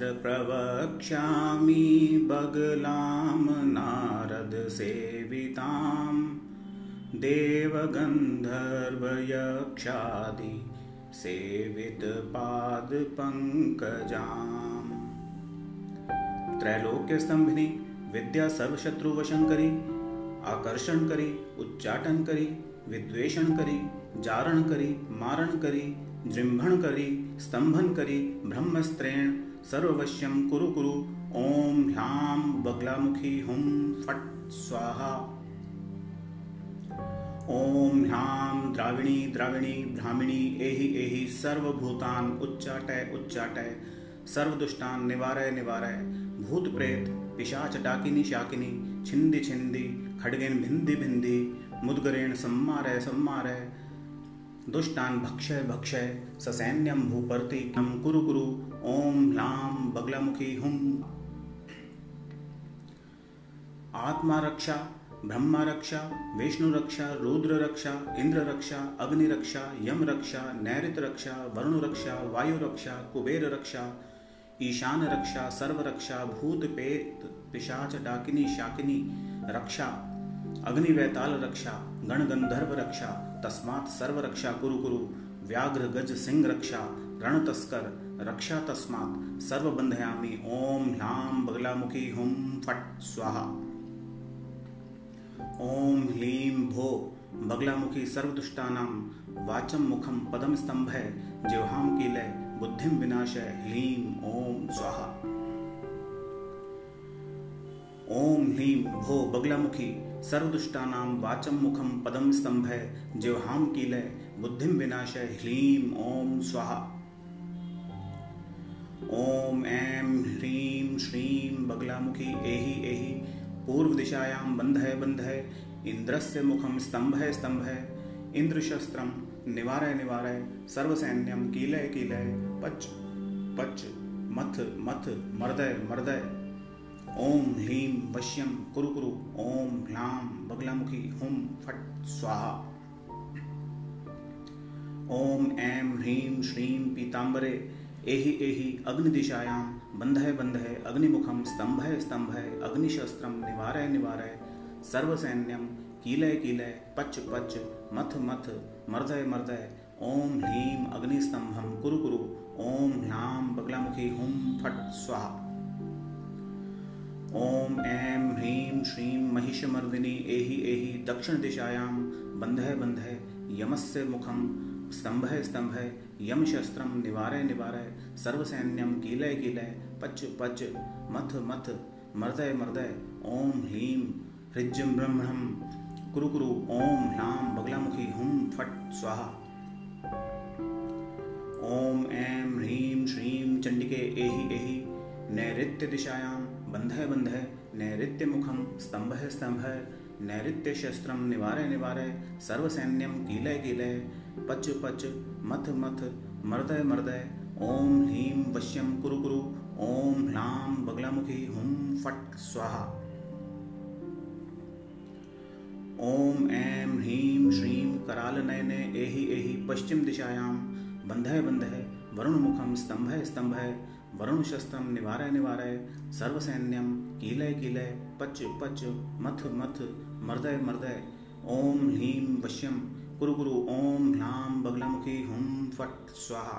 शास्त्र प्रवक्ष्यामि बगलां नारद सेविताम् देवगन्धर्वयक्षादि सेवितपादपङ्कजाम् त्रैलोक्य स्तंभिनी विद्या सर्वशत्रु वशं करी, आकर्षण करी, उच्चाटन करी, विद्वेषण करी, जारण करी, मारण करी, जृंभण करी, स्तंभन करी, ब्रह्मस्त्रेण सर्ववश्यम कुरु कुरु। ओम ह्याम बगलामुखी हुम फट स्वाहा। ओम ह्याम द्राविणी द्राविणी ब्राह्मणी एहि एहि सर्वभूतान उच्चाटय उच्चाटय। सर्वदुष्टान निवारय निवारय। भूत प्रेत पिशाच डाकिनी शाकिनी छिंदी छिंदी खड्गेन भिंदी भिंदी मुदगरेण सम्मारय सम्मारय। दुष्टान भक्षय भक्षय ससैन्यम भूपर्ति कम कुरु कुरु। ओम ह्लाम बगलामुखी हुम आत्मा रक्षा ब्रह्मा रक्षा विष्णु रक्षा रुद्र रक्षा इंद्र रक्षा अग्नि रक्षा यम रक्षा नैऋत रक्षा वरुण रक्षा वायु रक्षा कुबेर रक्षा ईशान रक्षा सर्व रक्षा भूत पेत पिशाच, डाकिनी, शाकिनी रक्षा अग्नि वैताल रक्षा गण गंधर्व रक्षा तस्मात् सर्व रक्षा कुरु कुरु। व्याघ्र गज सिंह रक्षा, रण तस्कर, रक्षा तस्मात्। सर्व बंधयामी ओम ह्लाम बगलामुखी हुम फट, स्वाहा। ओम ह्लीं भो, बगलामुखी सर्वदुष्टानां वाचम मुखम पदम स्तंभ है जिह्वाम कीलय बुद्धिम विनाशय ह्लीं, ओम, स्वाहा। ओम ह्लीं भो, बगलामुखी। सर्वदुष्टानां वाचम मुखम पदम स्तंभ जिह्वाम कीलय बुद्धिम विनाशय ह्लीं ओम स्वाहा। ओम ऐं ह्रीं श्रीं बगलामुखी, एहि एहि पूर्व दिशायां बंध है बंध है इंद्रस्य मुखम स्तंभ है स्तंभ है इंद्र शस्त्रम निवारय निवारय सर्वसैन्यम कीलय कीलय पच पच, मथ मथ मर्दय मर्दय ओम ह्लीं वश्यम कुरु कुरु, ओम ह्लाम बगलामुखी हुम फट स्वाहा। ओम ऐं ह्रीं श्रीं पीताम्बरे, एहि एहि अग्नि दिशायां बंधय बंध है अग्निमुखम स्तंभ है स्तंभ है अग्निशस्त्रम निवारय निवारय सर्वसैन्यम कीलय कीलय पच पच मथ मथ, मर्दय मर्दय, ओम ह्लीं अग्निस्तंभम कुरु कुरु, ओम ह्लाम बगलामुखी हुम फट स्वाहा। ओम ऐं ह्रीं श्रीं महिषमर्दिनी एहि एहि दक्षिण दिशायां बंध है बंध यमस्य मुखम स्तंभ है स्तंभ है यम शस्त्रम निवारय निवारय सर्वसैन्यम कीलय कीलय पच पच मथ मथ मर्दय मर्दय ओम ह्लीं हृज्यम ब्रह्मणम कुरु कुरु ओम ह्लाम बगलामुखी हुम फट स्वाहा। ओम ऐं ह्रीं श्रीं चंडिके एहि एहि नैऋत्य बंधय बंधय नैऋत्य मुखम स्तंभ स्तंभ नैऋत्य शस्त्रम निवारय निवारय सर्वसैन्यम कीलय कीलय पच पच मथ मथ, मर्दय मर्दय, ओम ह्लीं वश्यम कुरु कुरु, ओम ह्लां बगलामुखी हुम फट स्वाहा। ओम ऐं ह्रीं श्रीं कराल नयने एहि एहि पश्चिम दिशायां बंधय बंधय वरुण मुखम स्तंभ स्तंभ वरुण शस्त्रम निवारय निवारय सर्वसैन्यम कीलय कीलय पच पच मथ मथ, मर्दय मर्दय, ओम ह्लीं वश्यम कुरु कुरु ओम ह्लाम बगलामुखी हुम फट स्वाहा।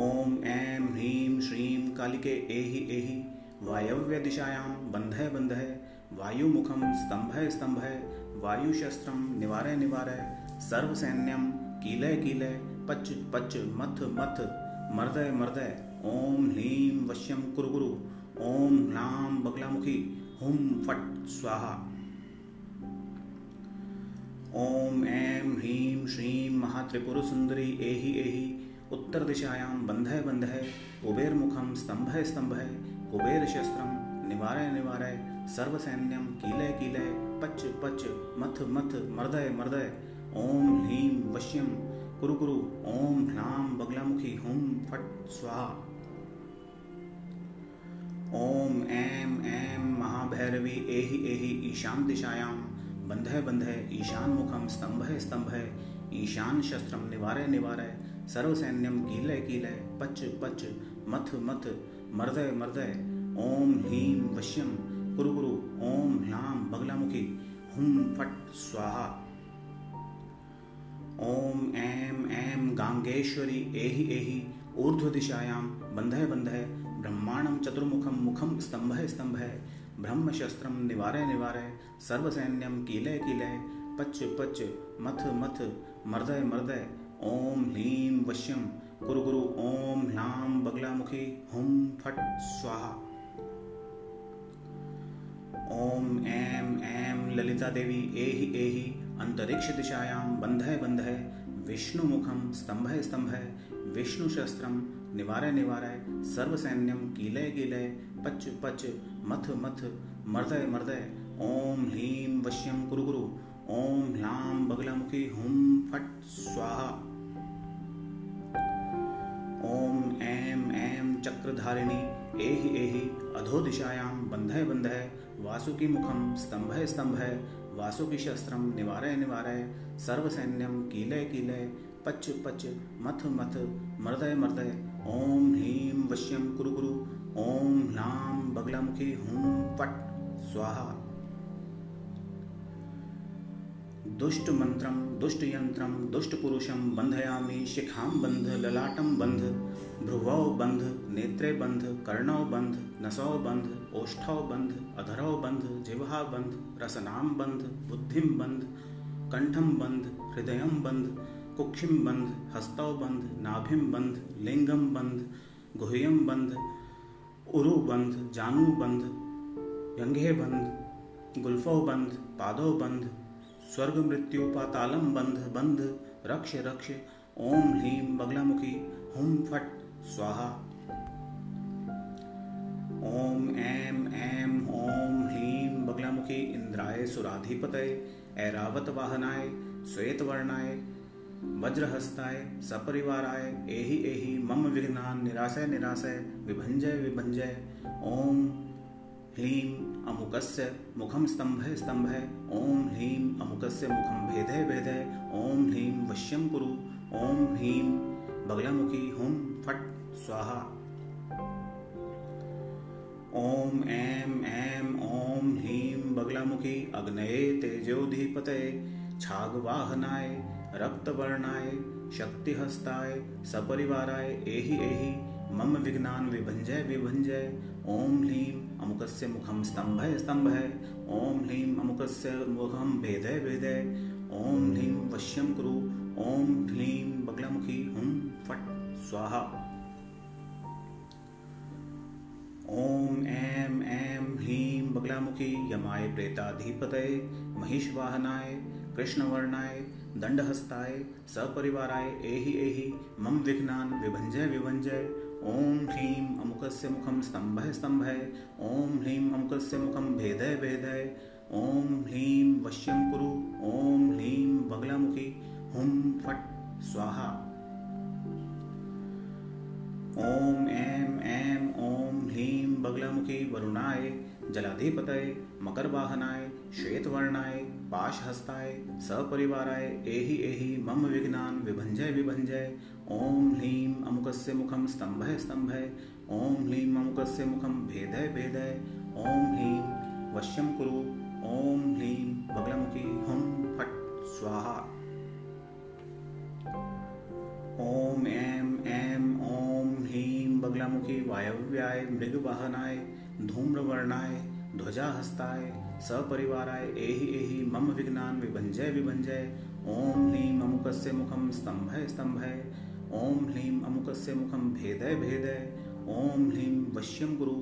ओम ऐं ह्रीं श्रीं कालिके एहि एहि वायव्य दिशायां बंधय बंधय वायुमुखम स्तंभय स्तंभय वायुशस्त्रम निवारय निवारय सर्वसैन्यम कीलय कीलय पच पच मथ मथ मर्दय मर्दय ओम ह्लीं वश्यम कुरु कुरु। ओम ह्लाम बगलामुखी। हुम फट स्वाहा। ओम ऐं ह्रीं श्रीं महात्रिपुर सुंदरी एहि एहि। उत्तर दिशायां बंधय बंधय कुबेर मुखम स्तंभय स्तंभय कुबेर शस्त्रम निवारय निवारय। सर्वसैन्यम कीलय कीलय। पच पच मथ मथ। मर्दय मर्दय। ओम ह्रीं वश्यम कुरु कुरु, ओम ह्लाम बगलामुखी हुम फट स्वाहा। ओम ऐं ऐं महाभैरवी, एहि एहि ईशान दिशायां, बंधय बंधय, ईशान मुखम स्तंभ स्तंभ ईशान शस्त्रम निवारय निवारय सर्वसैन्यम कीलय कीलय, पच पच, मथ मथ, मर्दय मर्दय, ओम ह्रीं वश्यम कुरु कुरु, ओम ह्लां बगलामुखी हुम फट स्वाहा। ओम ऐम ऐम गांगेश्वरी एहि एहि ऊर्ध्व दिशायां बंधय बंधय ब्रह्मांडम चतुर्मुखम मुखम स्तंभ स्तंभ ब्रह्मशस्त्रम निवारय निवारय सर्वसैन्यम कीलय कीलय पच पच मथ मथ मर्दय मर्दय ओम ह्लीं वश्यम कुरु गुरु ओम ह्लां बगलामुखी हुम फट स्वाहा। ओम ऐम ऐम ललिता देवी एहि एहि अंतरिक्ष दिशायां बंधय बंधय विष्णु मुखम स्तंभ स्तंभ विष्णु शस्त्रम निवारय निवारय सर्वसैन्यम कीलय कीलय, पच पच, मथ मथ, मर्दय मर्दय, ओम ह्लीं वश्यम कुरु गुरु ओम ह्लां बगलामुखी हुम फट स्वाहा। ओम ऐम ऐम चक्रधारिणी, एहि एहि अधो दिशायां बंधय बंधय वासुकी मुखम स्तंभय स्तंभय वासुकी शस्त्रम निवारय सर्वसैन्यम कीलय कीलय पच पच मथ मथ मृदय मर्दय, ओम ह्रीं वश्यम कुरु कुरु, ओम ह्लां बगलामुखी हुम फट, स्वाहा। दुष्ट मंत्रम दुष्ट यंत्रम दुष्ट पुरुषम बंधयामी शिखाम बंध ललाटम बंध भ्रुवौ बंध नेत्रे बंध कर्णौ बंध नसौ बंध ओष्ठौ बंध, अधरौ बंध, जिह्वा बंध, रसनाम बंध, बुद्धिम बंध, कंठम बंध हृदय बंध, कुक्षिम बंध, हस्तौ बंध, नाभिम बंध, लिंगम बंध, गुह्यम बंध, उरु बंध, जानू बंध, यंगे बंध, गुल्फो बंध, पादो बंध, स्वर्ग मृत्यु पातालम बंध बंध, रक्ष रक्ष, ओम ह्रीं बगलामुखी हुम फट, स्वाहा। ओम एम एम ओम ह्रीं बगलामुखी इंद्राय सुराधिपतय, ऐरावत वाहनाय श्वेत वर्णाय वज्रहस्ताय, सपरिवाराय, एहि एहि मम विघ्नान निराशय निराशय विभंजय विभंजय ओम ह्लीं अमुकस्य मुखम स्तंभ स्तंभ ओम ह्लीं अमुकस्य मुखम भेदय भेदय ओम ह्लीं वश्यम कुरु, ओम ह्लीं बगलामुखी हुम फट, स्वाहा। ओम एम एम ओम ह्लीं बगलामुखी अग्नये तेजोधिपतये, छागवाहनाय, रक्तवर्णाय, शक्तिहस्ताय, सपरिवाराय, एहि एहि, मम विघ्नान विभंजय विभंजय ओम ह्लीं अमुकस्य मुखम स्तंभ स्तंभ ओम ह्लीं अमुकस्य मुखम भेदय भेदय, ओम ह्लीं वश्यम कुरु, ओम ह्लीं बगलामुखी हुम फट, स्वाहा। ओम एम एम ह्लीं बगलामुखी यमाय प्रेताधिपतये महिषवाहनाय कृष्णवर्णाय, दंडहस्ताय, सपरिवाराय, एहि एहि, मम विघ्नान विभंजय विभंजय ओम ह्रीं अमुकस्य मुखम स्तंभ स्तंभ ओम ह्रीं अमुकस्य मुखम भेदय भेदय। ओम ह्रीं वश्यम कुरु, ओम ह्रीं बगलामुखी हुम फट, स्वाहा। ओम एम एम ओम ह्रीं बगलामुखी वरुणाय, जलाधिपतय मकर वाहनाय श्वेत वर्णाय पाशहस्ताय, सपरिवाराय, एहि एहि मम विघ्नान विभंजय विभंजय ओम ह्लीं अमुकस्य मुखम स्तंभ स्तंभ ओम ह्लीं अमुकस्य मुखम भेदय भेदय। ओम ह्लीं वश्यम कुरु, ओम ह्लीं बगलमुखी हुम फट, स्वाहा। ओम एम एम ओम ह्लीं बगलामुखी वायव्याय मृगवाहनाय धूम्रवर्णाय, ध्वजाहस्ताय सपरिवाराय एहि एहि मम विघ्नान विभंजय विभंजय ओम ह्लीं अमुकस्य मुखम स्तंभ स्तंभ ओम ह्लीं अमुकस्य मुखम भेदय भेदय, ओम ह्लीं वश्यम गुरु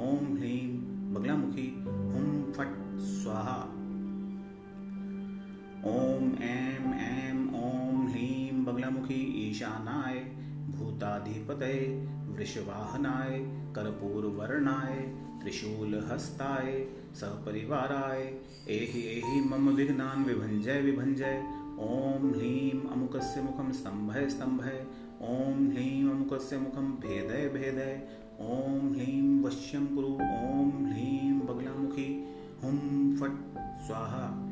ओम ह्लीं बगलामुखी हुम फट स्वाहा। ओम एम एम ओम ह्लीं बगलामुखी ईशानाय, भूताधिपतये वृषवाहनाय, कर्पूरवर्णाय, त्रिशूलहस्ताय सपरिवाराय एहि एहि मम विघ्नान् विभञ्जय विभञ्जय। ओम ह्लीं अमुकस्य मुखम स्तंभ स्तंभ ओम ह्लीं अमुकस्य मुखम भेदय भेदय। ओम ह्लीं वश्यम कुरु। ओम ह्लीं बगलामुखी। हुम फट, स्वाहा।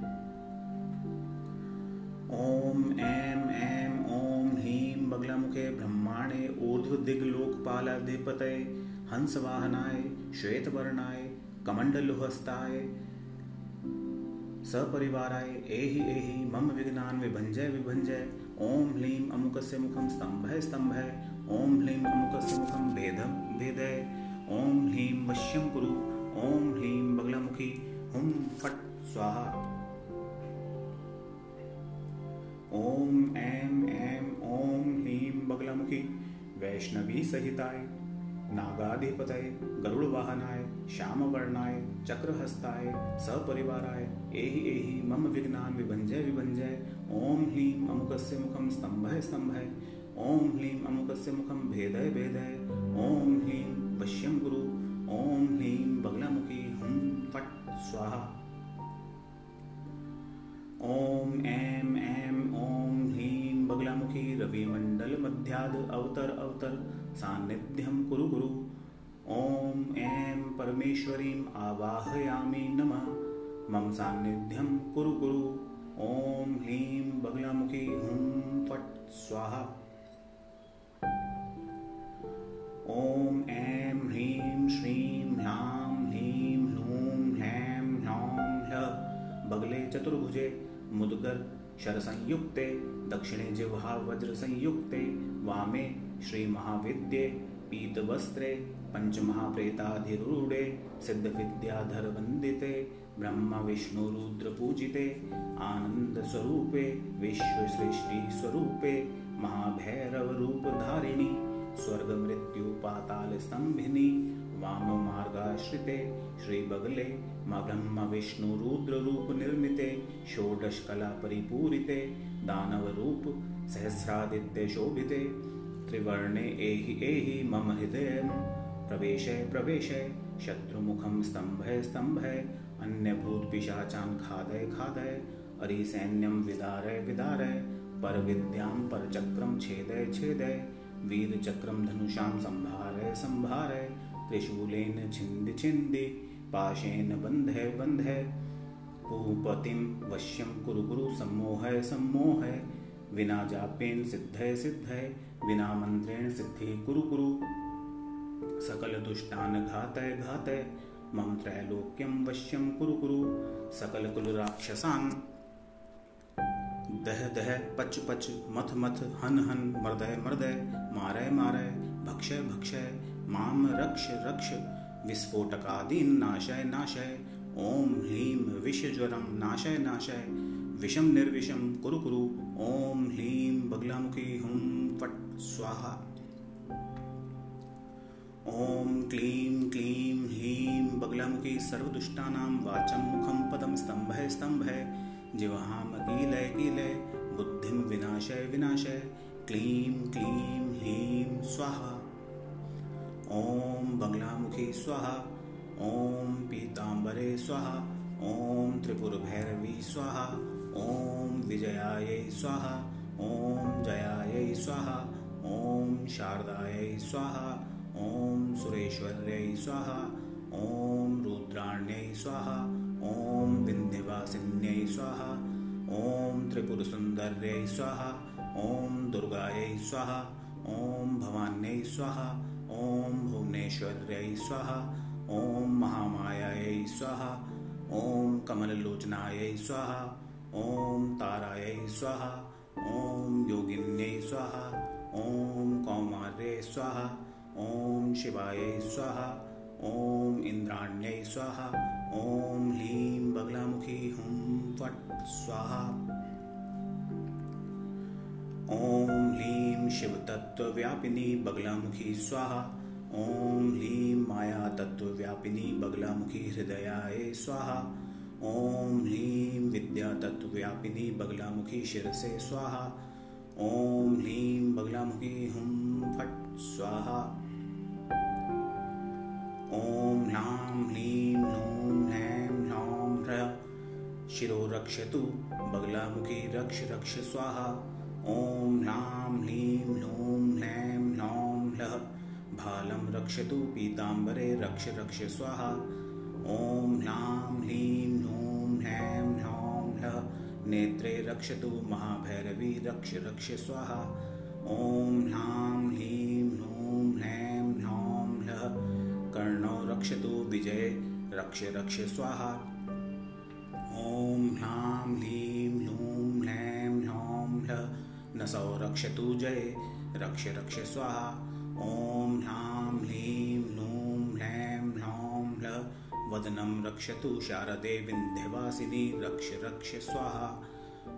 ओम एम एम ओम ह्लीं बगलामुखे ब्रह्माणे ऊर्ध्वदिग्लोकपालाधिपतये हंसवाहनाय, श्वेतवर्णाय, कमण्डलुहस्ताय, सपरिवाराय, एहि एहि, मम विघ्नान् विभञ्जय विभञ्जय ॐ ह्लीं अमुकस्य मुखं स्तम्भय स्तम्भय ॐ ह्लीं अमुकस्य मुखं भेद भेदय ॐ ह्लीं वश्यं कुरु ॐ ह्लीं बगलामुखी हुं फट् स्वाहा। ॐ ऐं ऐं ॐ ह्लीं बगलामुखी वैष्णवी सहिताय, नागाधिपतये, गरुड़वाहनाय, श्यामवर्णाय, चक्रहस्ताय, सपरिवाराय, एहि एहि मम विघ्नान् विभञ्जय विभञ्जय ॐ ह्लीं अमुकस्य मुखं स्तम्भय स्तम्भय ॐ ह्लीं अमुकस्य मुखं भेदय भेदय ॐ ह्लीं वश्यं गुरु ॐ ह्लीं बगलामुखी हुं फट स्वाहा। ॐ ऐं ऐं ॐ ह्लीं बगलामुखी रविमण्डलमध्याद् अवतर अवतर सान्निध्यं कुरु कुरु। ॐ ऐं परमेश्वरीम् आवाहयामि नमः। मम सान्निध्यं कुरु कुरु। ॐ ह्लीं बगलामुखी हुं फट स्वाहा। ॐ ऐं ह्रीं श्रीं ह्लां ह्लीं ह्लूं ह्लैं ह्लौं ह्लः। बगले चतुर्भुजे मुद्गर शरसंयुक्ते दक्षिणे जिह्वा वज्रसंयुक्ते वामे श्रीमहाविद्ये पीतवस्त्रे पञ्चमहाप्रेताधिरूढे सिद्धविद्याधरवन्दिते ब्रह्मविष्णुरुद्रपूजिते आनन्दस्वरूपे विश्वसृष्टिस्वरूपे महाभैरवरूपधारिणि स्वर्गमृत्युपातालस्तम्भिनि वाममार्गाश्रिते श्रीबगले ब्रह्मविष्णुरुद्ररूपनिर्मिते षोडशकलापरिपूरिते, दानवरूप सहस्रादित्यशोभिते त्रिवर्णे एहि एहि मम हृदय प्रवेश प्रवेश शत्रुमुखम स्तंभय स्तंभय अन्यभूत पिशाचान खादय खादय अरिसैन्यम विदारय विदारय पर विद्याम पर चक्रम छेदय छेदय वीर चक्रम धनुषाम संभारय संभारय। त्रिशूलेन छिन्द छिन्दि, पाशेन बन्धय बन्धय। भूपतिम वश्यम कुरु कुरु सम्मोहय सम्मोहय। विना जापेन सिद्धय सिद्धय, विना मंत्रेण सिद्धि कुरु कुरु। सकल दुष्टान घातय घातय, मम त्रैलोक्यम वश्यम कुरु कुरु। सकल कुल राक्षसान, दह दह, पच पच, मथ मथ, हन हन, मर्दय मर्दय। मारय मारय, भक्षय भक्षय, माम रक्ष रक्ष, विस्फोटकादीन नाशय नाशय, ओम ह्लीं विषज्वरम नाशय नाशय, विषम निर्विषम कुरु कुरु, ओम ह्लीं बगलामुखी हुम फट, स्वाहा। ओम क्लीं क्लीं ह्लीं बगलामुखी सर्वदुष्टानां वाचं मुखं पदं स्तम्भय स्तम्भय जिवहां कीलय कीलय, बुद्धिं विनाशय विनाशय क्लीं क्लीं ह्लीं स्वाहा। ॐ बगलामुखी स्वाहा, ॐ पीताम्बरे स्वाहा, ॐ त्रिपुरभैरवी स्वाहा, ॐ विजयायै स्वाहा, ॐ जयायै स्वाहा, ॐ शारदायै स्वाहा, ॐ सुरेश्वर्यै स्वाहा, ॐ रुद्राण्यै स्वाहा, ॐ विन्ध्यवासिन्यै स्वाहा, ॐ त्रिपुरसुन्दर्यै स्वाहा ॐ दुर्गायै स्वाहा ॐ भवान्यै स्वाहा ॐ भुवनेश्वर्यै स्वाहा ॐ महामायायै स्वाहा ॐ कमललोचनायै स्वाहा ॐ तारायै स्वाहा ॐ योगिन्यै स्वाहा ॐ कौमार्ये स्वाहा ॐ शिवायै स्वाहा ॐ इन्द्राण्यै स्वाहा ॐ ह्लीं बगलामुखी हुं फट् स्वाहा ॐ ह्लीं शिवतत्त्वव्यापिनी बगलामुखी स्वाहा। ॐ ह्लीं मायातत्त्वव्यापिनी बगलामुखी हृदयाय स्वाहा। ॐ ह्लीं विद्यातत्त्वव्यापिनी बगलामुखी शिरसे स्वाहा। ॐ ह्लीं बगलामुखी हुं फट् स्वाहा। ॐ ह्लां ह्लीं ह्लूं ह्लैं ह्लौं रक्षतु बगलामुखी रक्ष रक्ष स्वाहा। ॐ ह्लां ह्लीं ह्लूं ह्लैं ह्लौं ह्लः भालं रक्षतु पीताम्बरे रक्ष रक्ष स्वाहा। ॐ ह्लां ह्लीं ह्लूं ह्लैं ह्लौं ह्लः नेत्रे रक्षतु महाभैरवी रक्ष रक्ष स्वाहा। ह्रां ह्रीं ह्रूं ह्रैं ह्रौं ह्लः कर्णो रक्षतु विजय रक्ष रक्ष स्वाहा। ह्रैं ह्रौं ह्लः नसौ रक्षतु जय। रक्ष रक्ष, स्वाहा। ॐ ह्रां, ह्रीं ह्रूं ह्रैं ह्रौं ह्लः। वदनं रक्षतु शारदे विन्ध्यवासिनी। रक्ष रक्ष, स्वाहा।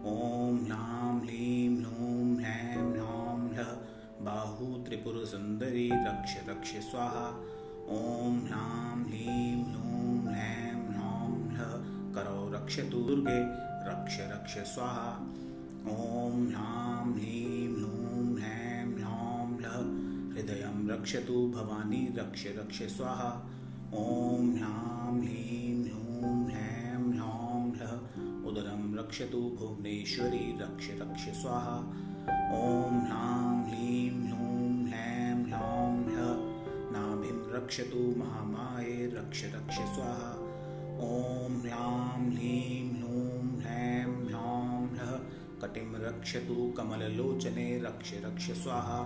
ॐ ह्रां, ह्रीं ह्रूं ह्रैं ह्रौं ह्लः। बाहु त्रिपुरसुन्दरी रक्ष रक्ष, स्वाहा। ॐ ह्रां, ह्रीं ह्रूं ह्रैं ह्रौं ह्लः। करौ, रक्षतु दुर्गे। रक्ष रक्ष, स्वाहा। ॐ ह्रां ह्रीं ह्रूं ह्रैं ह्रौं ह्लः हृदयं रक्षतु भवानी रक्ष रक्ष स्वाहा। ॐ ह्रां ह्रीं ह्रूं ह्रैं ह्रौं ह्लः उदरं रक्षतु भुवनेश्वरी रक्ष रक्ष स्वाहा। ॐ ह्रां ह्रीं ह्रूं ह्रैं ह्रौं ह्लः नाभिं रक्षतु महामाये रक्ष रक्ष स्वाहा। ॐ ह्रां ह्रीं कटिं रक्षतु कमललोचने रक्ष रक्ष स्वाहा।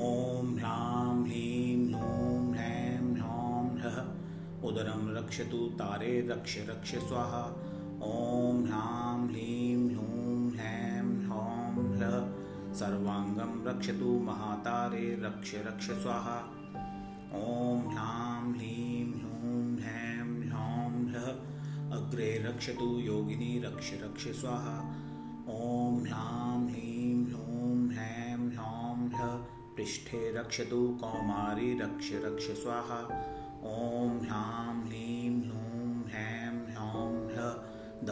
ॐ ह्रां ह्रीं ह्रूं ह्रैं ह्रौं ह्लः उदरं रक्षतु तारे रक्ष रक्ष स्वाहा। ॐ ह्रां ह्रीं ह्रूं ह्रैं ह्रौं ह्लः सर्वाङ्गं रक्षतु महातारे रक्ष रक्ष स्वाहा। रक्षतु योगिनी रक्ष रक्ष स्वाहा। ॐ ह्रां ह्रीं ह्रूं ह्रैं ह्रौं ह्लः पृष्ठे रक्षतु कौमारी रक्ष रक्ष स्वाहा। ॐ ह्रां ह्रीं ह्रूं ह्रैं ह्रौं ह्लः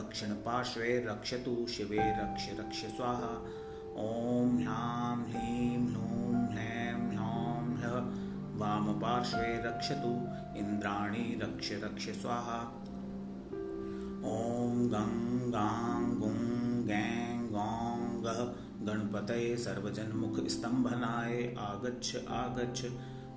दक्षिणपार्श्वे रक्षतु शिवे रक्ष रक्ष स्वाहा। ॐ ह्रां ह्रीं ह्रूं ह्रैं ह्रौं ह्लः वामपार्श्वे रक्षतु इन्द्राणी रक्ष रक्ष स्वाहा। गं गां गुं गैं गौं गः गणपतये सर्वजन्मुखस्तम्भनाय आगच्छ आगच्छ।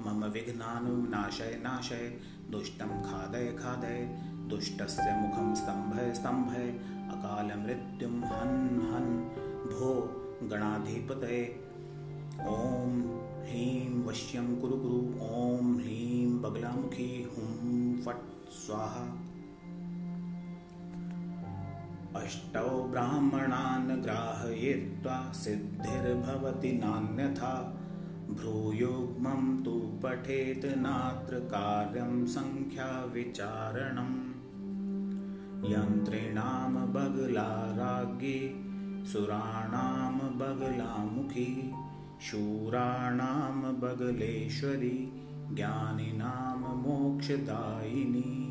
मम विघ्नानुनाशय नाशय। दुष्टं खादय खादय। दुष्टस्य मुखं स्तम्भय स्तम्भय। अकालमृत्युं हन् हन्। भो गणाधिपतये। ॐ ह्रीं वश्यं कुरु कुरु। ॐ ह्रीं बगलामुखी। हुं फट् स्वाहा। अष्टौ ब्राह्मणान् ग्राहयित्वा सिद्धिर्भवति नान्यथा। भ्रूयुग्मं तु पठेत् नात्र कार्यं सङ्ख्याविचारणम्। यन्त्रिणां बगला राज्ञी सुराणां बगलामुखी शूराणां बगलेश्वरी ज्ञानिनां मोक्षदायिनी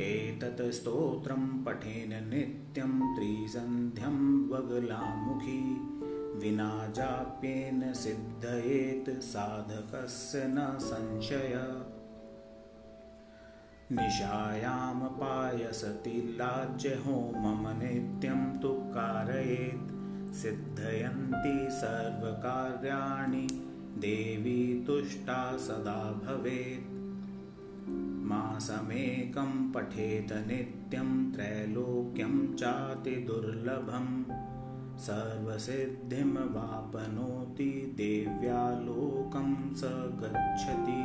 एतत् स्तोत्रं पठेन नित्यं त्रिसन्ध्यं बगलामुखी विना जाप्येन सिद्धयेत् साधकस्य न संशय। निशायां पायसति होमं नित्यं तु कारयेत्। सिद्धयन्ति सर्वकार्याणि देवी तुष्टा सदा भवेत् मासमेकं पठेत नित्यं त्रैलोक्यं चातिदुर्लभम् सर्वसिद्धिं वापनोति देव्यालोकं स गच्छति